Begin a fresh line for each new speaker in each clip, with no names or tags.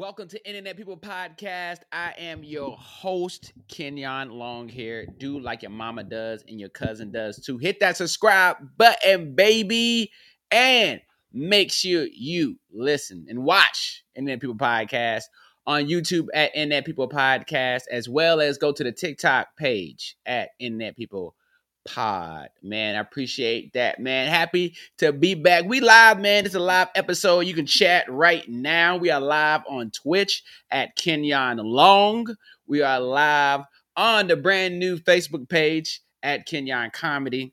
Welcome to Internet People Podcast. I am your host, Kenyon Long here. Do like your mama does and your cousin does too. Hit that subscribe button, baby. And make sure you listen and watch Internet People Podcast on YouTube at Internet People Podcast, as well as go to the TikTok page at Internet People pod. Man, I appreciate that, man. Happy to be back. We live, man. It's a live episode. You can chat right now. We are live on Twitch at Kenyon Long. We are live on the brand new Facebook page at Kenyon Comedy.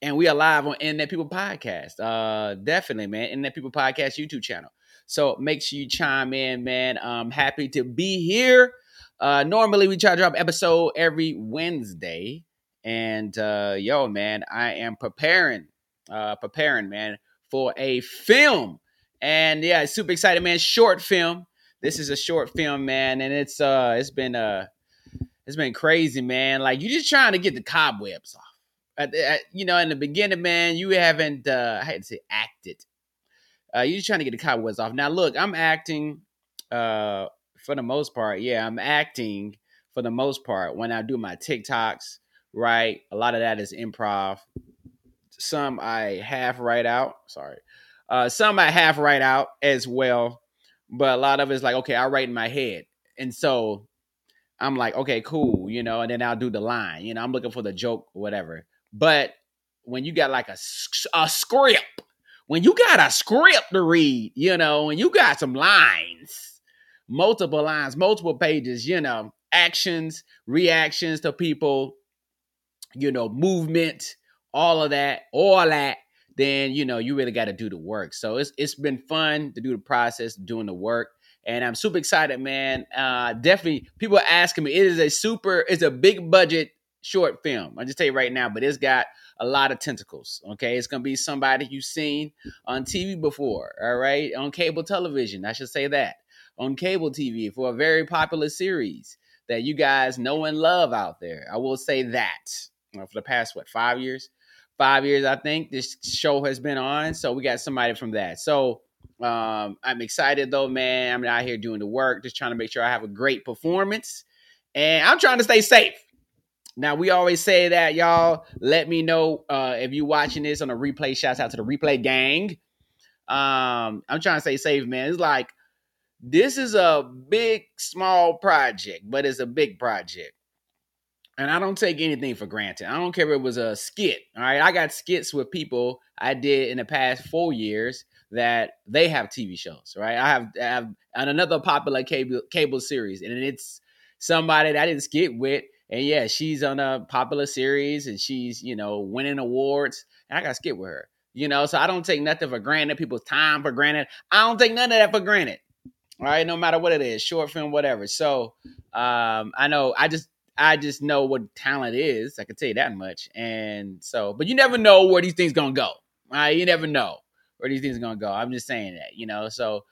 And we are live on Internet People Podcast. Uh, definitely, man. Internet People Podcast YouTube channel. So make sure you chime in, man. I'm happy to be here. Uh, normally we try to drop episode every Wednesday. And uh, yo, man, I am preparing, uh, preparing, man, for a film. And yeah, super excited, man. Short film. This is a short film, man, and it's uh, it's been uh, it's been crazy, man. Like you're just trying to get the cobwebs off. At, at, you know, in the beginning, man, you haven't uh, I had to say acted. Uh, you're just trying to get the cobwebs off. Now, look, I'm acting uh, for the most part. Yeah, I'm acting for the most part when I do my TikToks right? A lot of that is improv. Some I half write out. Sorry. Uh, some I half write out as well. But a lot of it's like, okay, I write in my head. And so I'm like, okay, cool, you know, and then I'll do the line. You know, I'm looking for the joke whatever. But when you got like a, a script, when you got a script to read, you know, and you got some lines, multiple lines, multiple pages, you know, actions, reactions to people, you know, movement, all of that, all that, then you know you really got to do the work. So it's it's been fun to do the process, doing the work, and I'm super excited, man. Uh, definitely, people are asking me. It is a super, it's a big budget short film. I just tell you right now, but it's got a lot of tentacles. Okay, it's gonna be somebody you've seen on TV before. All right, on cable television. I should say that on cable TV for a very popular series that you guys know and love out there. I will say that for the past what five years, five years I think this show has been on. So we got somebody from that. So um, I'm excited though, man. I'm out here doing the work, just trying to make sure I have a great performance, and I'm trying to stay safe. Now we always say that, y'all. Let me know uh, if you watching this on a replay. Shouts out to the replay gang. Um, I'm trying to stay safe, man. It's like this is a big, small project, but it's a big project and I don't take anything for granted. I don't care if it was a skit. All right, I got skits with people I did in the past four years that they have TV shows. Right, I have, I have on another popular cable cable series, and it's somebody that I didn't skit with. And yeah, she's on a popular series, and she's you know winning awards, and I got skit with her. You know, so I don't take nothing for granted. People's time for granted. I don't take none of that for granted. All right, no matter what it is, short film, whatever. So um, I know I just I just know what talent is. I can tell you that much. And so, but you never know where these things gonna go. Right? You never know where these things gonna go. I'm just saying that, you know. So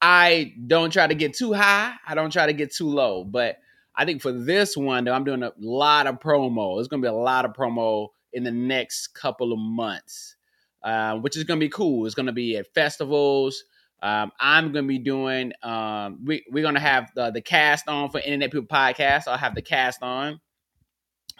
I don't try to get too high. I don't try to get too low. But I think for this one, though, I'm doing a lot of promo. There's gonna be a lot of promo in the next couple of months, uh, which is gonna be cool. It's gonna be at festivals. Um, I'm going to be doing, um, we, we're going to have the, the cast on for Internet People Podcast. I'll have the cast on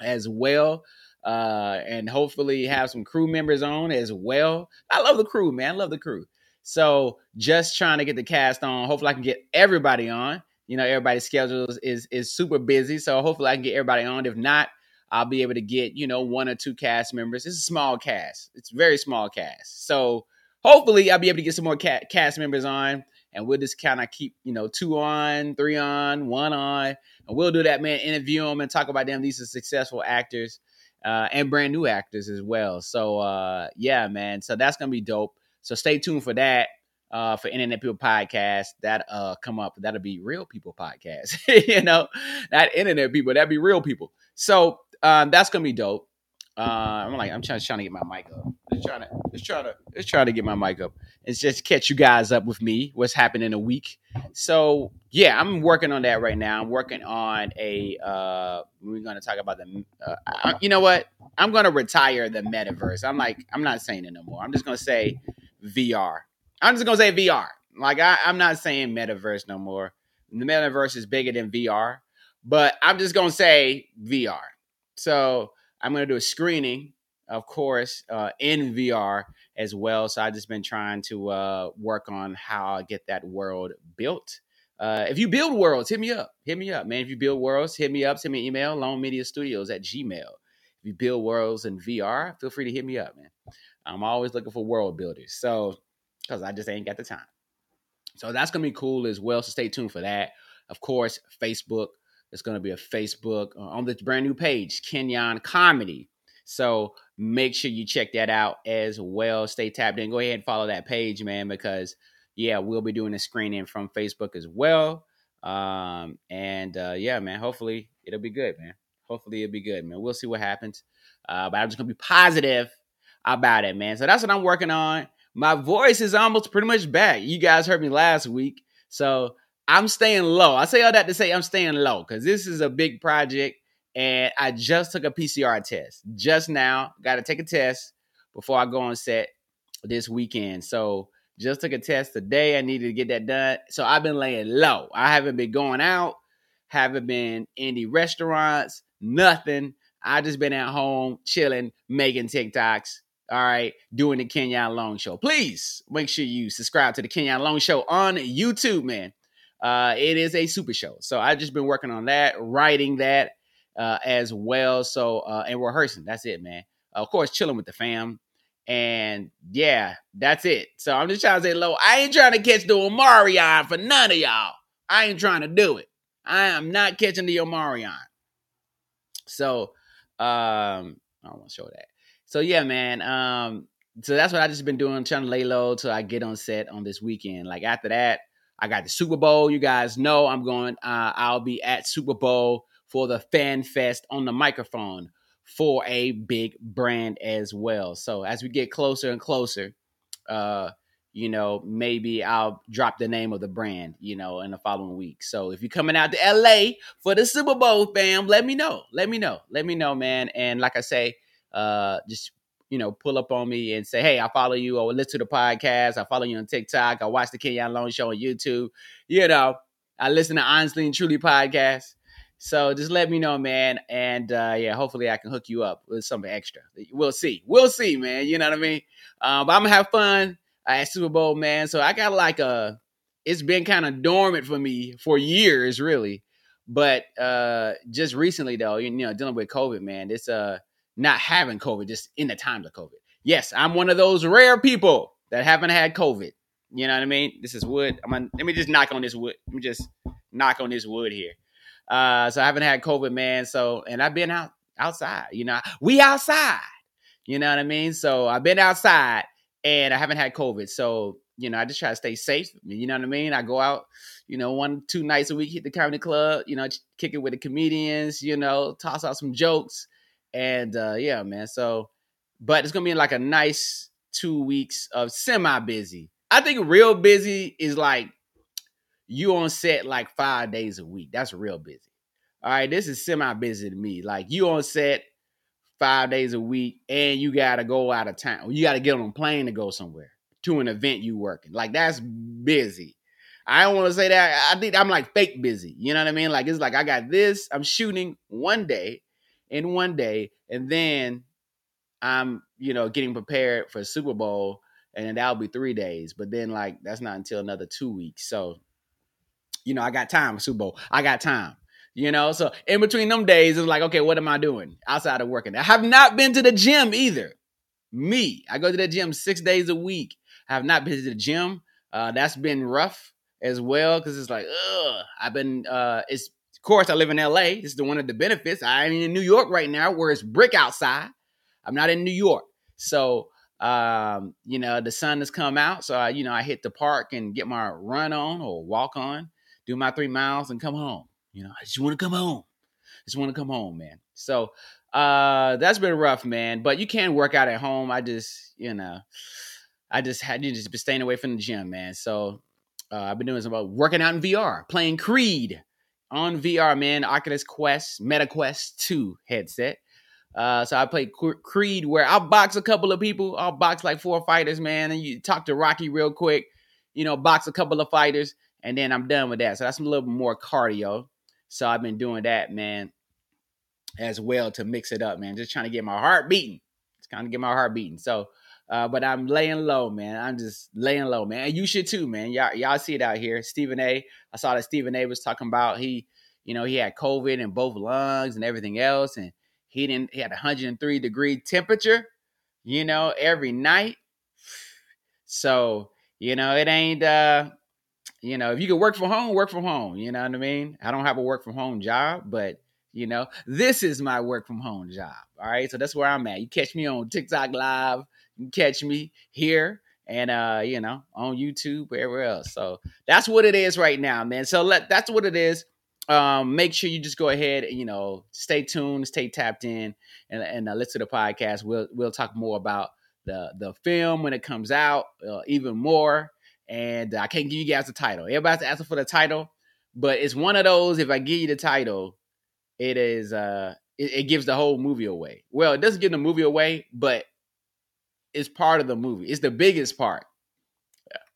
as well. Uh, and hopefully have some crew members on as well. I love the crew, man. I love the crew. So just trying to get the cast on. Hopefully I can get everybody on. You know, everybody's schedule is, is super busy. So hopefully I can get everybody on. If not, I'll be able to get, you know, one or two cast members. It's a small cast. It's very small cast. So hopefully I'll be able to get some more cast members on and we'll just kind of keep, you know, two on, three on, one on, and we'll do that, man. Interview them and talk about them. These are successful actors uh, and brand new actors as well. So, uh, yeah, man. So that's gonna be dope. So stay tuned for that. Uh, for Internet People Podcast, that uh come up. That'll be Real People Podcast. you know, not Internet People. That'd be Real People. So um, that's gonna be dope. Uh, I'm like, I'm trying, trying to get my mic up. Just trying to, just trying to, just trying to get my mic up. It's just catch you guys up with me. What's happening in a week? So yeah, I'm working on that right now. I'm working on a. Uh, we're gonna talk about the. Uh, I, you know what? I'm gonna retire the metaverse. I'm like, I'm not saying it no more. I'm just gonna say VR. I'm just gonna say VR. Like I, I'm not saying metaverse no more. The metaverse is bigger than VR, but I'm just gonna say VR. So I'm gonna do a screening, of course, uh, in VR as well. So I've just been trying to uh, work on how I get that world built. Uh, if you build worlds, hit me up. Hit me up, man. If you build worlds, hit me up. Send me an email, Lone Media Studios at Gmail. If you build worlds in VR, feel free to hit me up, man. I'm always looking for world builders. So, because I just ain't got the time. So that's gonna be cool as well. So stay tuned for that. Of course, Facebook. It's gonna be a Facebook uh, on this brand new page, Kenyon Comedy. So make sure you check that out as well. Stay tapped in. Go ahead and follow that page, man, because yeah, we'll be doing a screening from Facebook as well. Um, and uh, yeah, man, hopefully it'll be good, man. Hopefully it'll be good, man. We'll see what happens. Uh, but I'm just gonna be positive about it, man. So that's what I'm working on. My voice is almost pretty much back. You guys heard me last week. So I'm staying low. I say all that to say I'm staying low because this is a big project and I just took a PCR test just now. Got to take a test before I go on set this weekend. So just took a test today. I needed to get that done. So I've been laying low. I haven't been going out, haven't been in the restaurants, nothing. I just been at home chilling, making TikToks. All right, doing the Kenyon Long Show. Please make sure you subscribe to the Kenyon Long Show on YouTube, man. Uh, it is a super show. So I've just been working on that, writing that uh, as well. So uh, and rehearsing. That's it, man. of course, chilling with the fam. And yeah, that's it. So I'm just trying to say, low. I ain't trying to catch the Omarion for none of y'all. I ain't trying to do it. I am not catching the Omarion. So um, I don't want to show that. So yeah, man. Um, so that's what I just been doing, trying to lay low till I get on set on this weekend. Like after that, I got the Super Bowl. You guys know I'm going. Uh, I'll be at Super Bowl for the Fan Fest on the microphone for a big brand as well. So as we get closer and closer, uh, you know, maybe I'll drop the name of the brand, you know, in the following week. So if you're coming out to LA for the Super Bowl, fam, let me know. Let me know. Let me know, man. And like I say, uh, just you know, pull up on me and say, hey, I follow you or listen to the podcast. I follow you on TikTok. I watch the Kenyon Long Show on YouTube. You know, I listen to Honestly and Truly podcast. So just let me know, man. And uh, yeah, hopefully I can hook you up with something extra. We'll see. We'll see, man. You know what I mean? Um, but I'm gonna have fun at Super Bowl, man. So I got like a it's been kind of dormant for me for years, really. But uh just recently though, you know, dealing with COVID, man, it's uh not having COVID, just in the times of COVID. Yes, I'm one of those rare people that haven't had COVID. You know what I mean? This is wood. I'm gonna, let me just knock on this wood. Let me just knock on this wood here. Uh, so I haven't had COVID, man. So, and I've been out outside, you know, we outside, you know what I mean? So I've been outside and I haven't had COVID. So, you know, I just try to stay safe. You know what I mean? I go out, you know, one, two nights a week, hit the comedy club, you know, kick it with the comedians, you know, toss out some jokes. And uh, yeah, man. So, but it's gonna be like a nice two weeks of semi busy. I think real busy is like you on set like five days a week. That's real busy. All right, this is semi busy to me. Like you on set five days a week, and you gotta go out of town. You gotta get on a plane to go somewhere to an event you working. Like that's busy. I don't want to say that. I think I'm like fake busy. You know what I mean? Like it's like I got this. I'm shooting one day in one day, and then I'm you know getting prepared for Super Bowl, and that'll be three days. But then like that's not until another two weeks. So you know, I got time, Super Bowl. I got time. You know, so in between them days, it's like, okay, what am I doing outside of working? I have not been to the gym either. Me, I go to the gym six days a week. I have not been to the gym. Uh, that's been rough as well because it's like, ugh. I've been. Uh, it's course I live in L.A. This is the one of the benefits. I'm in New York right now, where it's brick outside. I'm not in New York, so um, you know the sun has come out. So I, you know, I hit the park and get my run on or walk on do my three miles and come home. You know, I just want to come home. I just want to come home, man. So uh that's been rough, man. But you can work out at home. I just, you know, I just had to just been staying away from the gym, man. So uh, I've been doing some about working out in VR, playing Creed on VR, man. Oculus Quest, Meta Quest 2 headset. Uh, so I played Creed where I'll box a couple of people. I'll box like four fighters, man, and you talk to Rocky real quick you know, box a couple of fighters, and then I'm done with that. So that's a little bit more cardio. So I've been doing that, man, as well to mix it up, man. Just trying to get my heart beating. It's kind of get my heart beating. So, uh, but I'm laying low, man. I'm just laying low, man. And you should too, man. Y'all, y'all see it out here. Stephen A. I saw that Stephen A. was talking about he, you know, he had COVID in both lungs and everything else, and he didn't. He had 103 degree temperature, you know, every night. So you know, it ain't. uh you know, if you can work from home, work from home. You know what I mean? I don't have a work from home job, but you know, this is my work from home job. All right. So that's where I'm at. You catch me on TikTok live, you catch me here and uh, you know, on YouTube, wherever else. So that's what it is right now, man. So let that's what it is. Um, make sure you just go ahead and you know stay tuned, stay tapped in, and, and uh, listen to the podcast. We'll we'll talk more about the the film when it comes out, uh, even more and I can't give you guys the title. Everybody's asking for the title, but it's one of those. If I give you the title, it is uh, it, it gives the whole movie away. Well, it doesn't give the movie away, but it's part of the movie. It's the biggest part.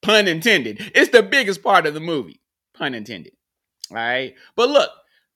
Pun intended. It's the biggest part of the movie. Pun intended. All right, but look,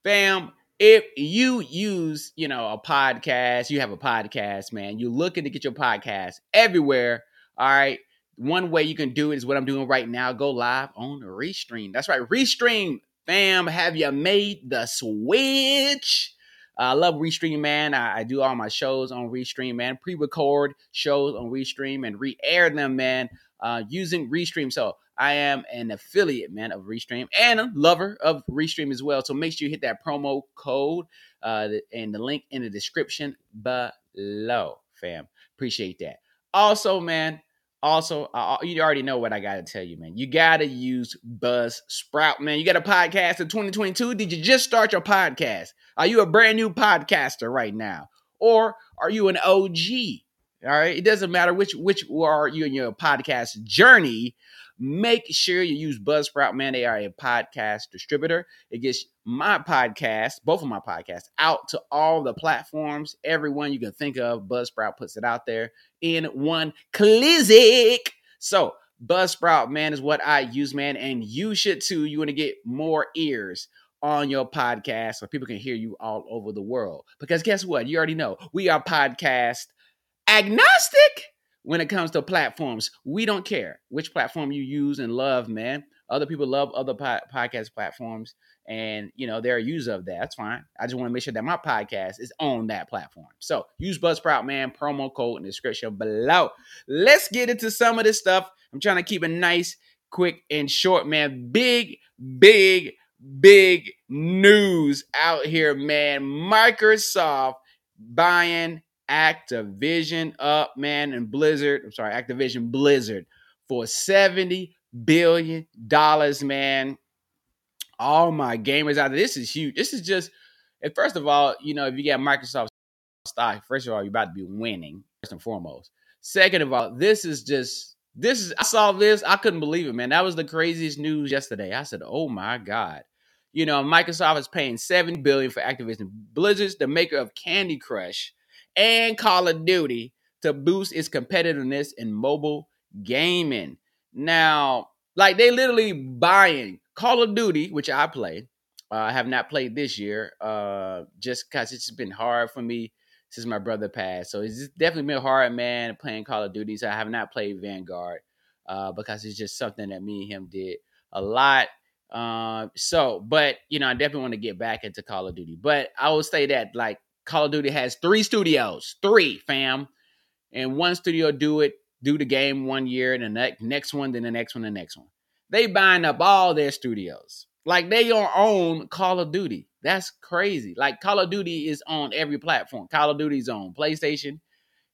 fam. If you use, you know, a podcast, you have a podcast, man. You're looking to get your podcast everywhere. All right one way you can do it is what I'm doing right now. Go live on Restream. That's right, Restream, fam. Have you made the switch? I love Restream, man. I, I, do all my shows on Restream, man. Pre-record shows on Restream and re-air them, man, uh, using Restream. So I am an affiliate, man, of Restream and a lover of Restream as well. So make sure you hit that promo code uh, and the link in the description below, fam. Appreciate that. Also, man, also, uh, you already know what I got to tell you, man. You got to use Buzzsprout, man. You got a podcast in 2022. Did you just start your podcast? Are you a brand new podcaster right now? Or are you an OG? All right. It doesn't matter which which are you in your podcast journey. Make sure you use Buzzsprout, man. They are a podcast distributor. It gets my podcast, both of my podcasts, out to all the platforms, everyone you can think of. Buzzsprout puts it out there in one click. So, Buzzsprout, man, is what I use, man, and you should too. You want to get more ears on your podcast so people can hear you all over the world. Because guess what? You already know we are podcast agnostic when it comes to platforms. We don't care which platform you use and love, man. Other people love other po- podcast platforms, and you know they're a user of that. That's fine. I just want to make sure that my podcast is on that platform. So use Buzzsprout, man. Promo code in the description below. Let's get into some of this stuff. I'm trying to keep it nice, quick, and short, man. Big, big, big news out here, man. Microsoft buying Activision up, man, and Blizzard. I'm sorry, Activision Blizzard for 70 billion dollars, man. All my gamers out there. This is huge. This is just, and first of all, you know, if you get Microsoft stock, first of all, you're about to be winning, first and foremost. Second of all, this is just this is I saw this, I couldn't believe it, man. That was the craziest news yesterday. I said, "Oh my god." You know, Microsoft is paying 7 billion for Activision Blizzard's the maker of Candy Crush and Call of Duty to boost its competitiveness in mobile gaming. Now, like they literally buying Call of Duty, which I play. Uh, I have not played this year, uh, just because it's been hard for me since my brother passed. So it's definitely been hard, man, playing Call of Duty. So I have not played Vanguard uh, because it's just something that me and him did a lot. Uh, so, but you know, I definitely want to get back into Call of Duty. But I will say that, like, Call of Duty has three studios, three fam, and one studio do it, do the game one year, and the ne- next one, then the next one, the next one. They buying up all their studios, like they don't own Call of Duty. That's crazy. Like Call of Duty is on every platform. Call of Duty's on PlayStation.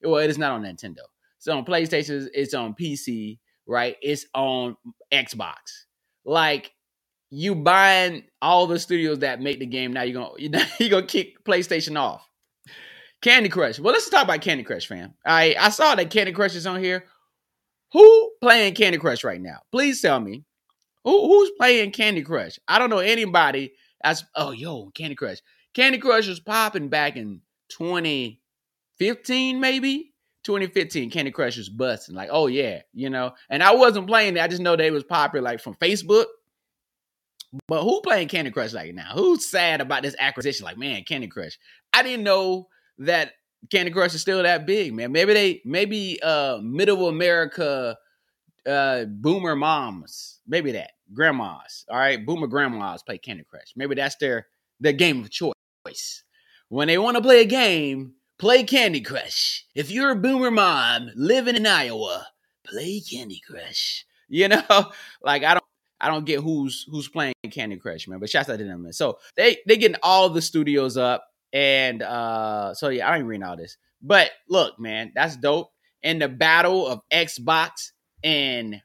Well, it is not on Nintendo. It's on PlayStation. It's on PC. Right? It's on Xbox. Like you buying all the studios that make the game. Now you're gonna you're gonna kick PlayStation off. Candy Crush. Well, let's talk about Candy Crush, fam. I I saw that Candy Crush is on here. Who playing Candy Crush right now? Please tell me. Who who's playing Candy Crush? I don't know anybody that's oh yo, Candy Crush. Candy Crush was popping back in 2015, maybe. 2015, Candy Crush was busting. Like, oh yeah, you know. And I wasn't playing it. I just know they was popular like from Facebook. But who playing Candy Crush like now? Who's sad about this acquisition? Like, man, Candy Crush. I didn't know that Candy Crush is still that big, man. Maybe they, maybe uh, middle America, uh, boomer moms, maybe that grandmas. All right, boomer grandmas play Candy Crush. Maybe that's their their game of choice. When they want to play a game, play Candy Crush. If you're a boomer mom living in Iowa, play Candy Crush. You know, like I don't. I don't get who's who's playing Candy Crush, man. But shouts out to them, man. So they they getting all the studios up, and uh, so yeah, I ain't reading all this. But look, man, that's dope. In the battle of Xbox and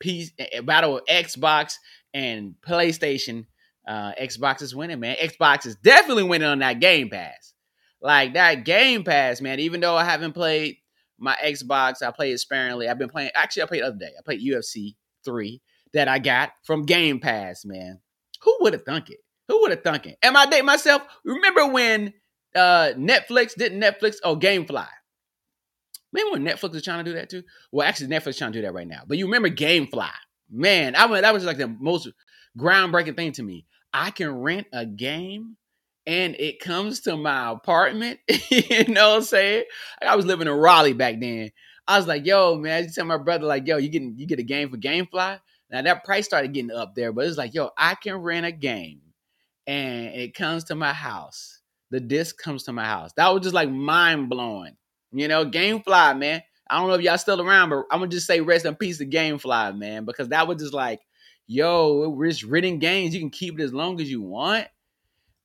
P, battle of Xbox and PlayStation, uh, Xbox is winning, man. Xbox is definitely winning on that Game Pass. Like that Game Pass, man. Even though I haven't played my Xbox, I play it sparingly. I've been playing. Actually, I played the other day. I played UFC three that I got from Game Pass, man. Who would have thunk it? Who would have thunk it? Am I dating myself? Remember when uh Netflix didn't Netflix? Oh, GameFly. Remember when Netflix was trying to do that too? Well, actually, Netflix trying to do that right now. But you remember GameFly? Man, I that was like the most groundbreaking thing to me. I can rent a game and it comes to my apartment. you know what I'm saying? I was living in Raleigh back then. I was like, yo, man, I just tell my brother, like, yo, you getting you get a game for GameFly? Now that price started getting up there, but it's like, yo, I can rent a game and it comes to my house. The disc comes to my house. That was just like mind blowing. You know, GameFly, man. I don't know if y'all still around, but I'm gonna just say rest in peace to GameFly, man, because that was just like, yo, we're just renting games. You can keep it as long as you want.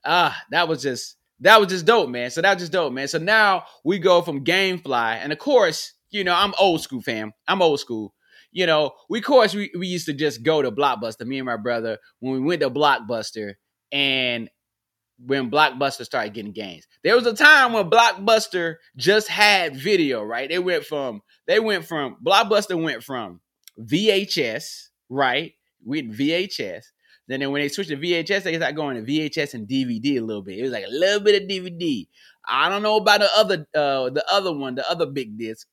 Ah, that was just that was just dope, man. So that was just dope, man. So now we go from GameFly, and of course, you know, I'm old school, fam. I'm old school you know, we of course we, we used to just go to Blockbuster, me and my brother, when we went to Blockbuster and when Blockbuster started getting games. There was a time when Blockbuster just had video, right? They went from they went from Blockbuster went from VHS, right? With VHS. Then, then when they switched to VHS, they started going to VHS and DVD a little bit. It was like a little bit of DVD. I don't know about the other uh the other one, the other big disc,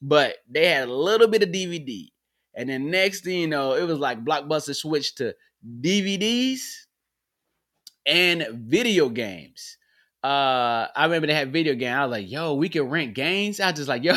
but they had a little bit of DVD. And then next thing you know, it was like Blockbuster switched to DVDs and video games. Uh, I remember they had video game. I was like, yo, we can rent games. I was just like, yo,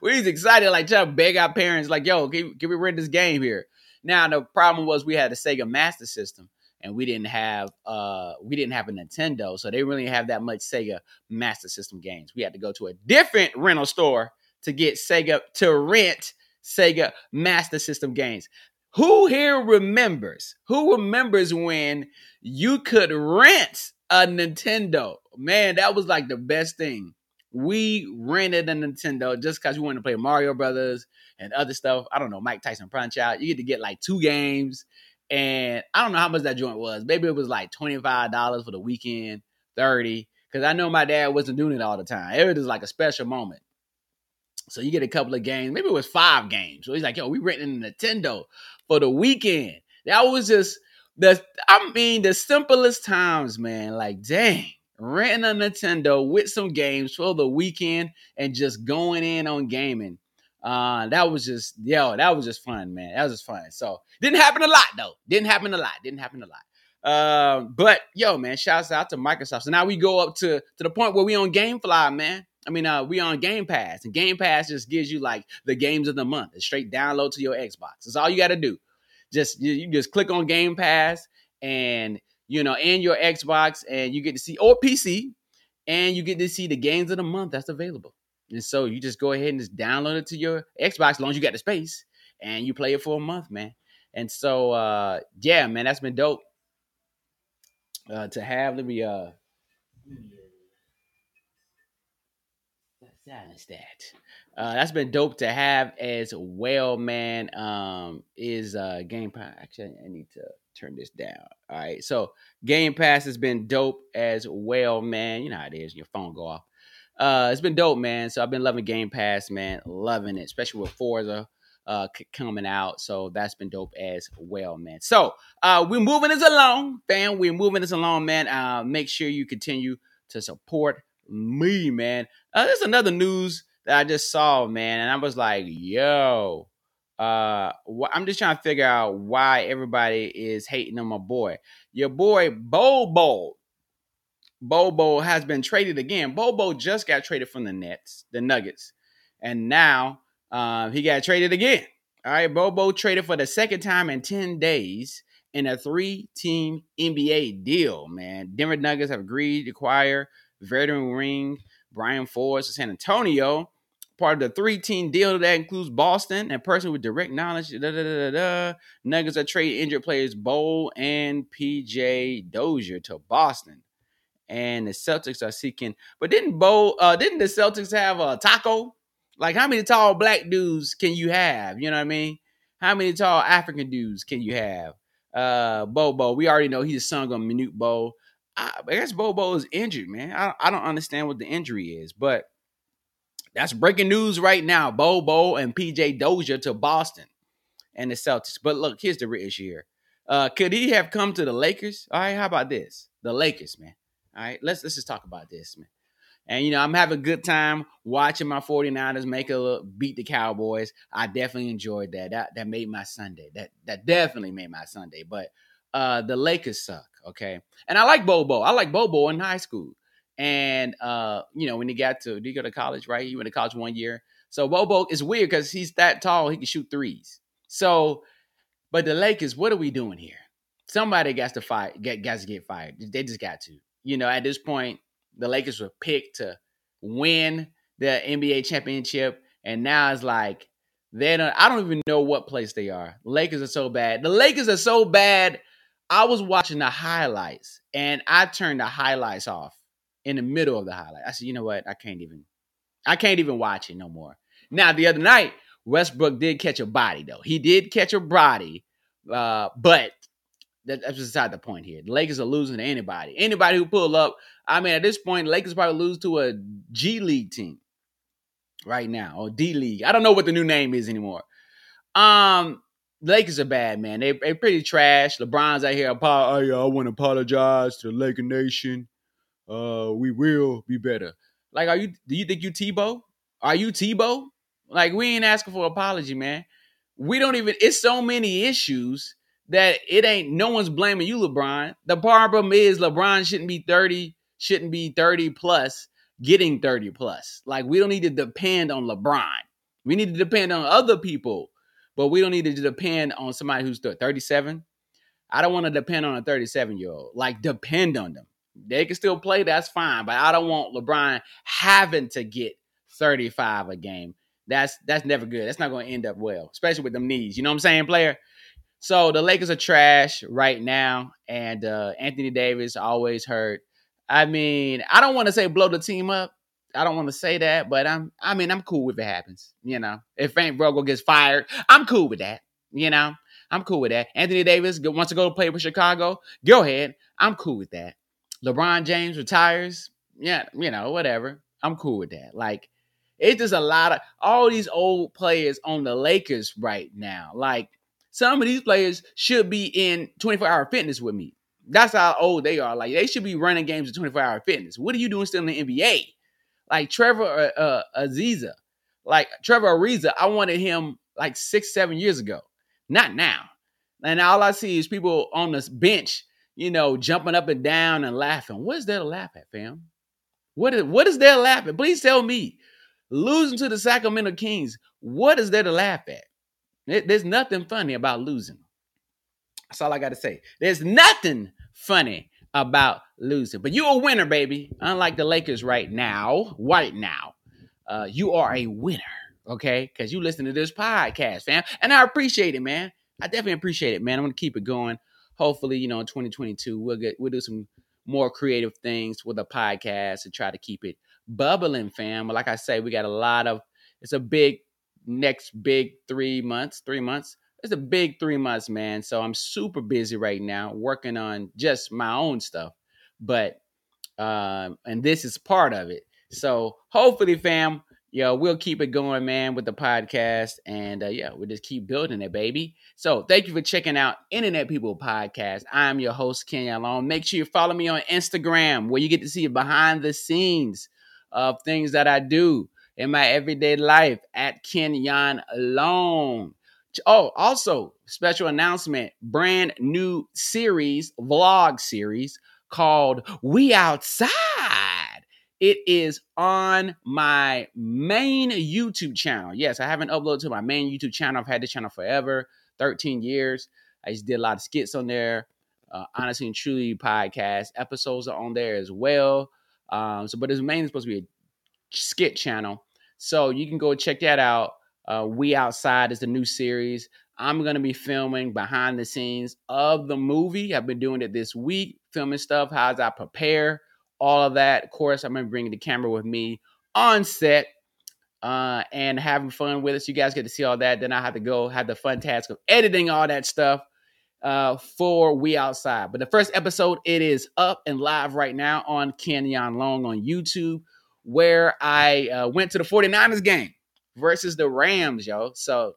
we was excited, like trying to beg our parents, like, yo, can, can we rent this game here? Now the problem was we had a Sega Master System and we didn't have uh we didn't have a Nintendo, so they really didn't have that much Sega Master System games. We had to go to a different rental store to get Sega to rent Sega Master System games. Who here remembers? Who remembers when you could rent a Nintendo? Man, that was like the best thing. We rented a Nintendo just because we wanted to play Mario Brothers and other stuff. I don't know, Mike Tyson Punch Out. You get to get like two games. And I don't know how much that joint was. Maybe it was like $25 for the weekend, 30 Because I know my dad wasn't doing it all the time. It was like a special moment. So you get a couple of games. Maybe it was five games. So he's like, yo, we renting a Nintendo for the weekend. That was just the I mean the simplest times, man. Like, dang, renting a Nintendo with some games for the weekend and just going in on gaming. Uh, that was just yo, that was just fun, man. That was just fun. So didn't happen a lot though. Didn't happen a lot. Didn't happen a lot. Um, but yo, man, shouts out to Microsoft. So now we go up to to the point where we on GameFly, man. I mean, uh, we on Game Pass, and Game Pass just gives you like the games of the month. It's straight download to your Xbox. That's all you got to do. Just you, you, just click on Game Pass, and you know, and your Xbox, and you get to see or PC, and you get to see the games of the month that's available. And so you just go ahead and just download it to your Xbox, as long as you got the space, and you play it for a month, man. And so, uh, yeah, man, that's been dope uh, to have. Let me uh that. Uh, that's been dope to have as well, man. Um, is uh, Game Pass. Actually, I need to turn this down. All right, so Game Pass has been dope as well, man. You know how it is. Your phone go off. Uh, it's been dope, man. So I've been loving Game Pass, man. Loving it, especially with Forza uh coming out. So that's been dope as well, man. So uh we're moving this along, fam. We're moving this along, man. Uh make sure you continue to support me, man. Uh, there's another news that I just saw, man, and I was like, yo, uh, wh- I'm just trying to figure out why everybody is hating on my boy. Your boy Bol Bol, Bobo has been traded again. Bol Bol just got traded from the Nets, the Nuggets, and now uh, he got traded again. All right, Bol Bol traded for the second time in 10 days in a three team NBA deal, man. Denver Nuggets have agreed to acquire veteran ring Bryn Forbes of San Antonio. Part of the three team deal that includes Boston and person with direct knowledge. Da, da, da, da, da. Nuggets are trading injured players Bol and PJ Dozier to Boston. And the Celtics are seeking, but didn't Bol, uh, didn't the Celtics have a taco? Like, how many tall black dudes can you have? You know what I mean? How many tall African dudes can you have? Uh, Bol Bol, we already know he's a son of Manute Bol. I, I guess Bol Bol is injured, man. I, I don't understand what the injury is, but that's breaking news right now. Bol Bol and PJ Dozier to Boston and the Celtics. But look, here's the real issue here. Uh, could he have come to the Lakers? All right, how about this? The Lakers, man. All right, let's let's just talk about this, man. And you know, I'm having a good time watching my 49ers make a beat the Cowboys. I definitely enjoyed that. That that made my Sunday. That that definitely made my Sunday. But uh the Lakers suck, okay? And I like Bol Bol. I like Bol Bol in high school. And uh, you know, when he got to, did he go to college, right? He went to college one year. So Bol Bol is weird because he's that tall, he can shoot threes. So, but the Lakers, what are we doing here? Somebody got to fight, get got to get fired. They just got to. You know, at this point, the Lakers were picked to win the NBA championship, and now it's like they don't. I don't even know what place they are. Lakers are so bad. The Lakers are so bad. I was watching the highlights, and I turned the highlights off in the middle of the highlight. I said, you know what? I can't even. I can't even watch it no more. Now the other night, Westbrook did catch a body though. He did catch a body, uh, but that, that's beside the point here. The Lakers are losing to anybody. Anybody who pull up. I mean, at this point, Lakers probably lose to a G League team right now or D League. I don't know what the new name is anymore. Um, Lakers are bad, man. They they pretty trash. LeBron's out here. I, I want to apologize to the Laker Nation. Uh, we will be better. Like, are you? Do you think you Tebow? Are you Tebow? Like, we ain't asking for apology, man. We don't even. It's so many issues that it ain't. No one's blaming you, LeBron. The problem is LeBron shouldn't be thirty. Shouldn't be thirty plus. Getting thirty plus. Like, we don't need to depend on LeBron. We need to depend on other people, but we don't need to depend on somebody who's 37. I don't want to depend on a 37 year old. Like, depend on them. They can still play, that's fine. But I don't want LeBron having to get 35 a game. That's that's never good. That's not going to end up well, especially with them knees. You know what I'm saying, player? So the Lakers are trash right now, and uh, Anthony Davis always hurt. I mean, I don't want to say blow the team up. I don't want to say that, but I'm. I mean, I'm cool if it happens. You know, if Frank Vogel gets fired, I'm cool with that. You know, I'm cool with that. Anthony Davis wants to go to play with Chicago. Go ahead. I'm cool with that. LeBron James retires, yeah, you know, whatever. I'm cool with that. Like, it's just a lot of all these old players on the Lakers right now. Like, some of these players should be in 24 hour fitness with me. That's how old they are. Like, they should be running games in 24 hour fitness. What are you doing still in the NBA? Like, Trevor uh, uh, Aziza, like Trevor Ariza, I wanted him like six, seven years ago, not now. And all I see is people on this bench you know, jumping up and down and laughing. What is there to laugh at, fam? What is what is there to laugh at? Please tell me. Losing to the Sacramento Kings, what is there to laugh at? There's nothing funny about losing. That's all I got to say. There's nothing funny about losing. But you're a winner, baby. Unlike the Lakers right now, right now. Uh, you are a winner, okay? Because you listen to this podcast, fam. And I appreciate it, man. I definitely appreciate it, man. I'm to keep it going hopefully, you know, in 2022, we'll get we'll do some more creative things with a podcast and try to keep it bubbling, fam. But like I say, we got a lot of it's a big next big three months, three months. It's a big three months, man. So I'm super busy right now working on just my own stuff. But um, and this is part of it. So hopefully, fam, yo, we'll keep it going, man, with the podcast. And uh, yeah, we'll just keep building it, baby. So thank you for checking out Internet People Podcast. I'm your host, Kenyon Long. Make sure you follow me on Instagram where you get to see behind the scenes of things that I do. in my everyday life at Kenyon Long. Oh, also, special announcement brand new series, vlog series called We Outside. It is on my main YouTube channel. Yes, I haven't uploaded to my main YouTube channel. I've had this channel forever, 13 years. I just did a lot of skits on there. Uh, Honestly and Truly podcast episodes are on there as well. Um, so, but it's mainly supposed to be a skit channel. So you can go check that out. Uh, we Outside is the new series. I'm going to be filming behind the scenes of the movie. I've been doing it this week, filming stuff, how I prepare, all of that. Of course, I'm going to bring the camera with me on set uh, and having fun with us. You guys get to see all that. Then I have to go have the fun task of editing all that stuff uh, for We Outside. But the first episode, it is up and live right now on Kenyon Long on YouTube, where I uh, went to the 49ers game versus the Rams, yo. So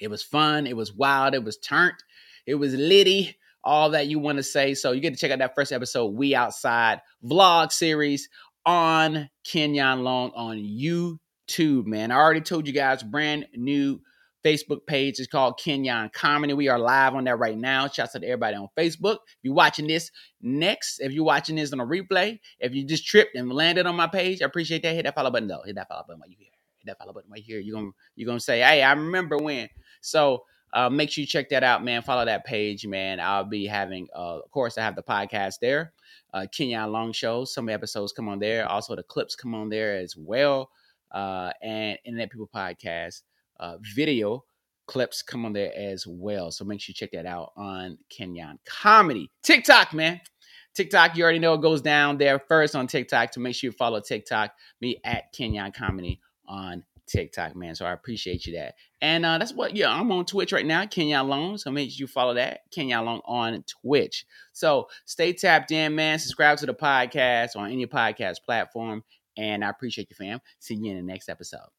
it was fun. It was wild. It was turnt. It was litty. All that you want to say. So you get to check out that first episode, We Outside vlog series on Kenyon Long on YouTube, man. I already told you guys, brand new Facebook page is called Kenyon Comedy. We are live on that right now. Shouts out to everybody on Facebook. If you're watching this next, if you're watching this on a replay, if you just tripped and landed on my page, I appreciate that. Hit that follow button though. Hit that follow button while you're here. That follow button right here. You're gonna you're gonna say, hey, I remember when. So uh, make sure you check that out, man. Follow that page, man. I'll be having, uh, of course, I have the podcast there, uh, Kenyon Long Show. Some episodes come on there. Also, the clips come on there as well. Uh, and Internet People Podcast uh, video clips come on there as well. So make sure you check that out on Kenyon Comedy. TikTok, man. TikTok, you already know it goes down there first on TikTok. To so make sure you follow TikTok, me at Kenyon Comedy on TikTok, man. So I appreciate you that. And uh, that's what, yeah, I'm on Twitch right now, Kenyon Long. So make sure you follow that, Kenyon Long on Twitch. So stay tapped in, man. Subscribe to the podcast on any podcast platform. And I appreciate you, fam. See you in the next episode.